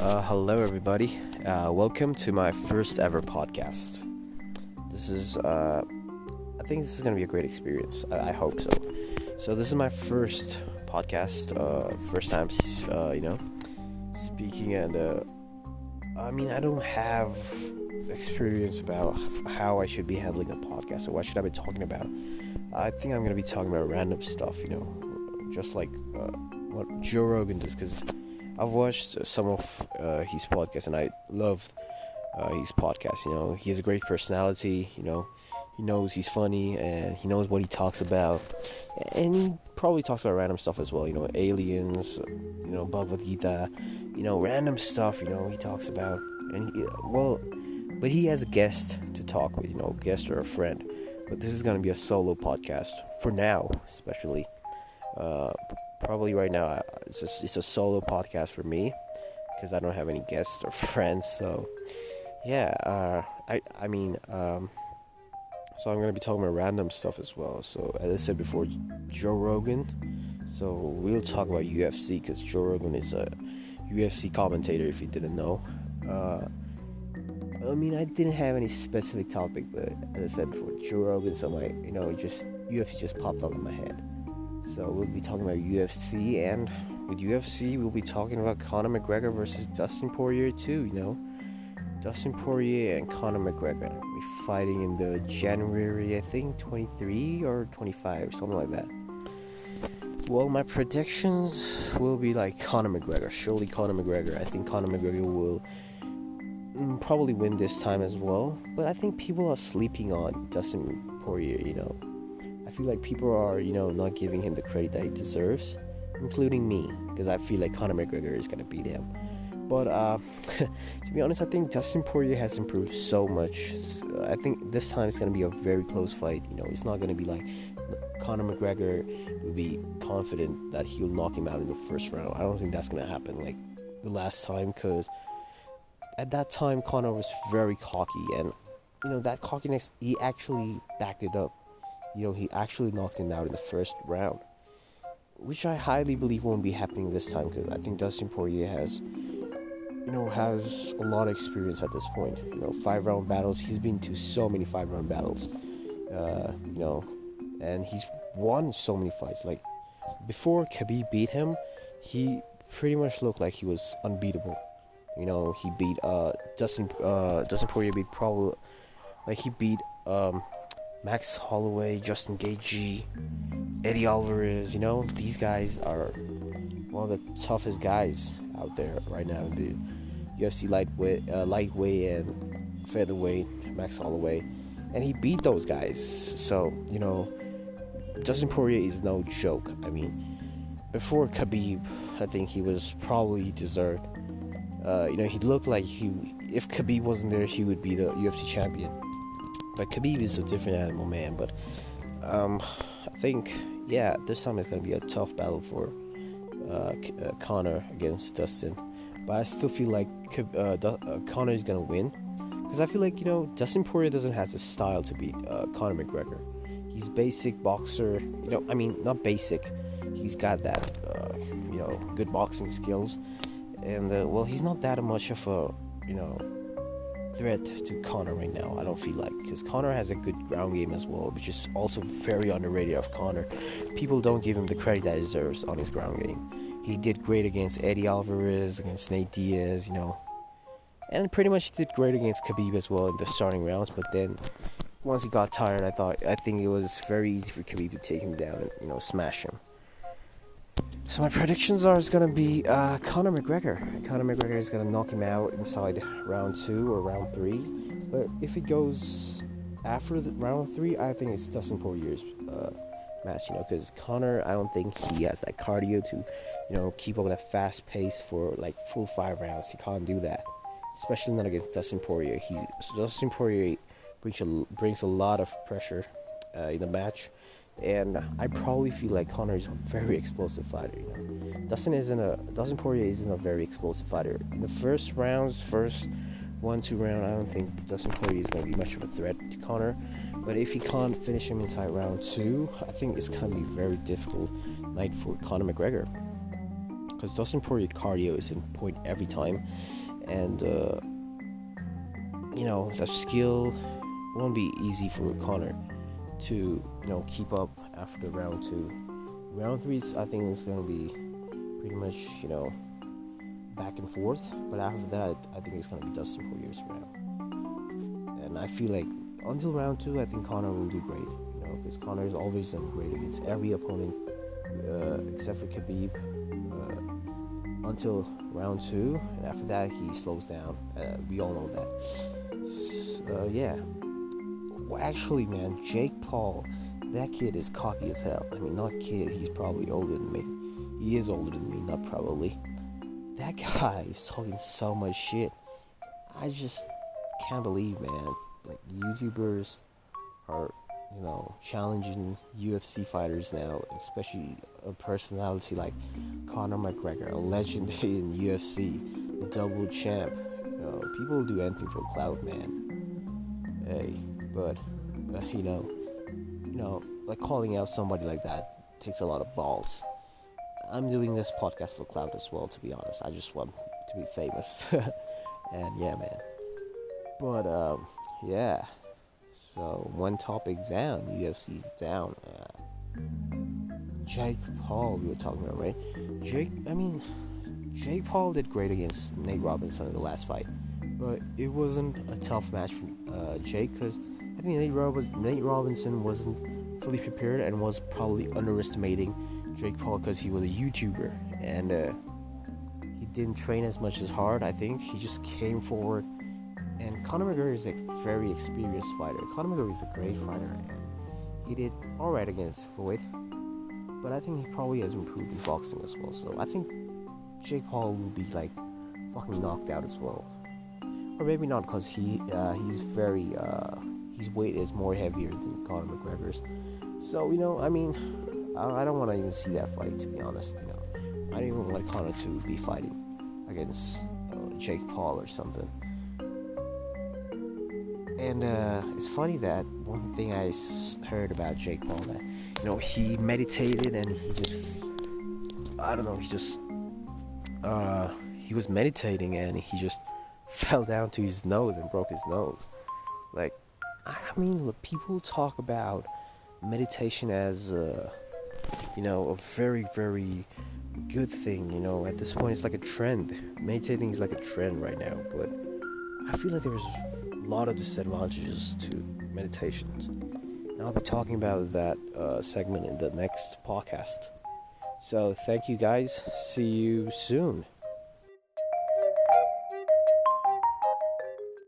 Uh, hello, everybody. Uh, welcome to my first ever podcast. This is, uh, I think this is going to be a great experience. I, I, hope so. So, this is my first podcast, uh, first time, uh, you know, speaking, and uh, I mean, I don't have experience about how I should be handling a podcast or what should I be talking about. I think I'm going to be talking about random stuff, you know, just like what Joe Rogan does, because I've watched some of uh, his podcasts and I love uh, his podcast. You know, he has a great personality. You know, he knows he's funny and he knows what he talks about, and he probably talks about random stuff as well. You know, aliens. You know, Bhagavad Gita. You know, random stuff. You know, he talks about and he, well, but he has a guest to talk with. You know, guest or a friend. But this is gonna be a solo podcast for now, especially. Uh, probably right now it's a, it's a solo podcast for me because I don't have any guests or friends. So yeah, uh, I I mean, um, so I'm gonna be talking about random stuff as well. So as I said before, Joe Rogan. So we'll talk about UFC because Joe Rogan is a UFC commentator. If you didn't know. Uh, I mean, I didn't have any specific topic, but as I said before, Joe Rogan, so my, you know, just UFC just popped up in my head. So we'll be talking about UFC, and with UFC, we'll be talking about Conor McGregor versus Dustin Poirier too. You know, Dustin Poirier and Conor McGregor will be fighting in the January, I think, 23 or 25, something like that. Well, my predictions will be like Conor McGregor. Surely Conor McGregor. I think Conor McGregor will mm, probably win this time as well. But I think people are sleeping on Dustin Poirier. You know, I feel like people are, you know, not giving him the credit that he deserves, including me, because I feel like Conor McGregor is gonna beat him. But uh, to be honest, I think Dustin Poirier has improved so much. I think this time it's gonna be a very close fight. You know, it's not gonna be like Conor McGregor will be confident that he will knock him out in the first round. I don't think that's gonna happen like the last time, because at that time Conor was very cocky, and you know that cockiness he actually backed it up you know, he actually knocked him out in the first round, which I highly believe won't be happening this time because I think Dustin Poirier has, you know, has a lot of experience at this point. You know, five round battles. He's been to so many five round battles. Uh, you know, and he's won so many fights. Like before Khabib beat him, he pretty much looked like he was unbeatable. You know, he beat uh, Dustin uh, Dustin Poirier beat probably like he beat um, Max Holloway, Justin Gaethje, Eddie Alvarez. You know, these guys are one of the toughest guys out there right now in the UFC lightweight, uh, lightweight and featherweight. Max Holloway, and he beat those guys. So you know, Justin Poirier is no joke. I mean, before Khabib, I think he was probably deserved. Uh, you know, he looked like he, if Khabib wasn't there, he would be the UFC champion. But Khabib is a different animal, man. But um, I think, yeah, this time it's going to be a tough battle for uh, uh, Conor against Dustin. But I still feel like uh, uh, Conor is going to win. Because I feel like, you know, Dustin Poirier doesn't have the style to beat uh, Conor McGregor. He's basic boxer. You know, I mean, not basic. He's got that, uh, you know, good boxing skills. And, well, he's not that much of a, you know, threat to Conor right now. I don't feel like because Conor has a good ground game as well, which is also very underrated of Conor. People don't give him the credit that he deserves on his ground game. He did great against Eddie Alvarez, against Nate Diaz, you know, and pretty much did great against Khabib as well in the starting rounds. But then once he got tired, I thought I think it was very easy for Khabib to take him down and you know smash him. So my predictions are it's gonna be uh, Conor McGregor. Conor McGregor is gonna knock him out inside round two or round three. But if it goes after round three, I think it's Dustin Poirier's uh, match. You know, because Conor, I don't think he has that cardio to, you know, keep up that fast pace for like full five rounds. He can't do that, especially not against Dustin Poirier. He Dustin Poirier brings a, brings a lot of pressure uh, in the match and I probably feel like Conor is a very explosive fighter. You know, Dustin isn't a Dustin Poirier isn't a very explosive fighter. In the first rounds, first one two round, I don't think Dustin Poirier is going to be much of a threat to Conor. But if he can't finish him inside round two, I think it's going to be very difficult night for Conor McGregor. because Dustin Poirier cardio is in point every time, and uh, you know that skill won't be easy for Conor to you know keep up after round two. Round three, I think, is going to be pretty much you know back and forth, but after that, I think it's going to be Dustin Poirier's round. And I feel like until round two, I think Conor will do great. You know, because Conor has always done great against every opponent uh, except for Khabib uh, until round two, and after that he slows down. Uh, we all know that. So, yeah. Well, actually, man, Jake Paul, that kid is cocky as hell. I mean, not kid. He's probably older than me. He is older than me, not probably. That guy is talking so much shit. I just can't believe, man. Like YouTubers are you know, challenging UFC fighters now, especially a personality like Conor McGregor, a legend in UFC, the double champ. You know, people do anything for clout, man. Hey, but uh, you know, you know, like calling out somebody like that takes a lot of balls. I'm doing this podcast for clout as well, to be honest. I just want to be famous, and yeah, man. But um, yeah. So one topic down, UFC's down. Uh, Jake Paul, we were talking about, right? Jake, I mean, Jake Paul did great against Nate Robinson in the last fight, but it wasn't a tough match for uh, Jake because I think Nate, Rob- Nate Robinson wasn't fully prepared and was probably underestimating Jake Paul because he was a YouTuber and uh, he didn't train as much as hard. I think he just came forward and Conor McGregor is a very experienced fighter. Conor McGregor is a great fighter, and he did all right against Floyd. But I think he probably has improved in boxing as well. So I think Jake Paul will be like fucking knocked out as well, or maybe not because he uh, he's very uh, his weight is more heavier than Conor McGregor's. So you know, I mean, I, don't want to even see that fight to be honest. You know, I don't even want Conor to be fighting against uh, Jake Paul or something. And uh, it's funny that one thing I heard about Jake Paul that you know he meditated and he just I don't know he just uh, he was meditating and he just fell down to his nose and broke his nose. Like Mean, people talk about meditation as uh, you know a very very good thing. You know, at this point it's like a trend. Meditating is like a trend right now, but I feel like there's a lot of disadvantages to meditations. And I'll be talking about that uh, segment in the next podcast. So, thank you guys. See you soon.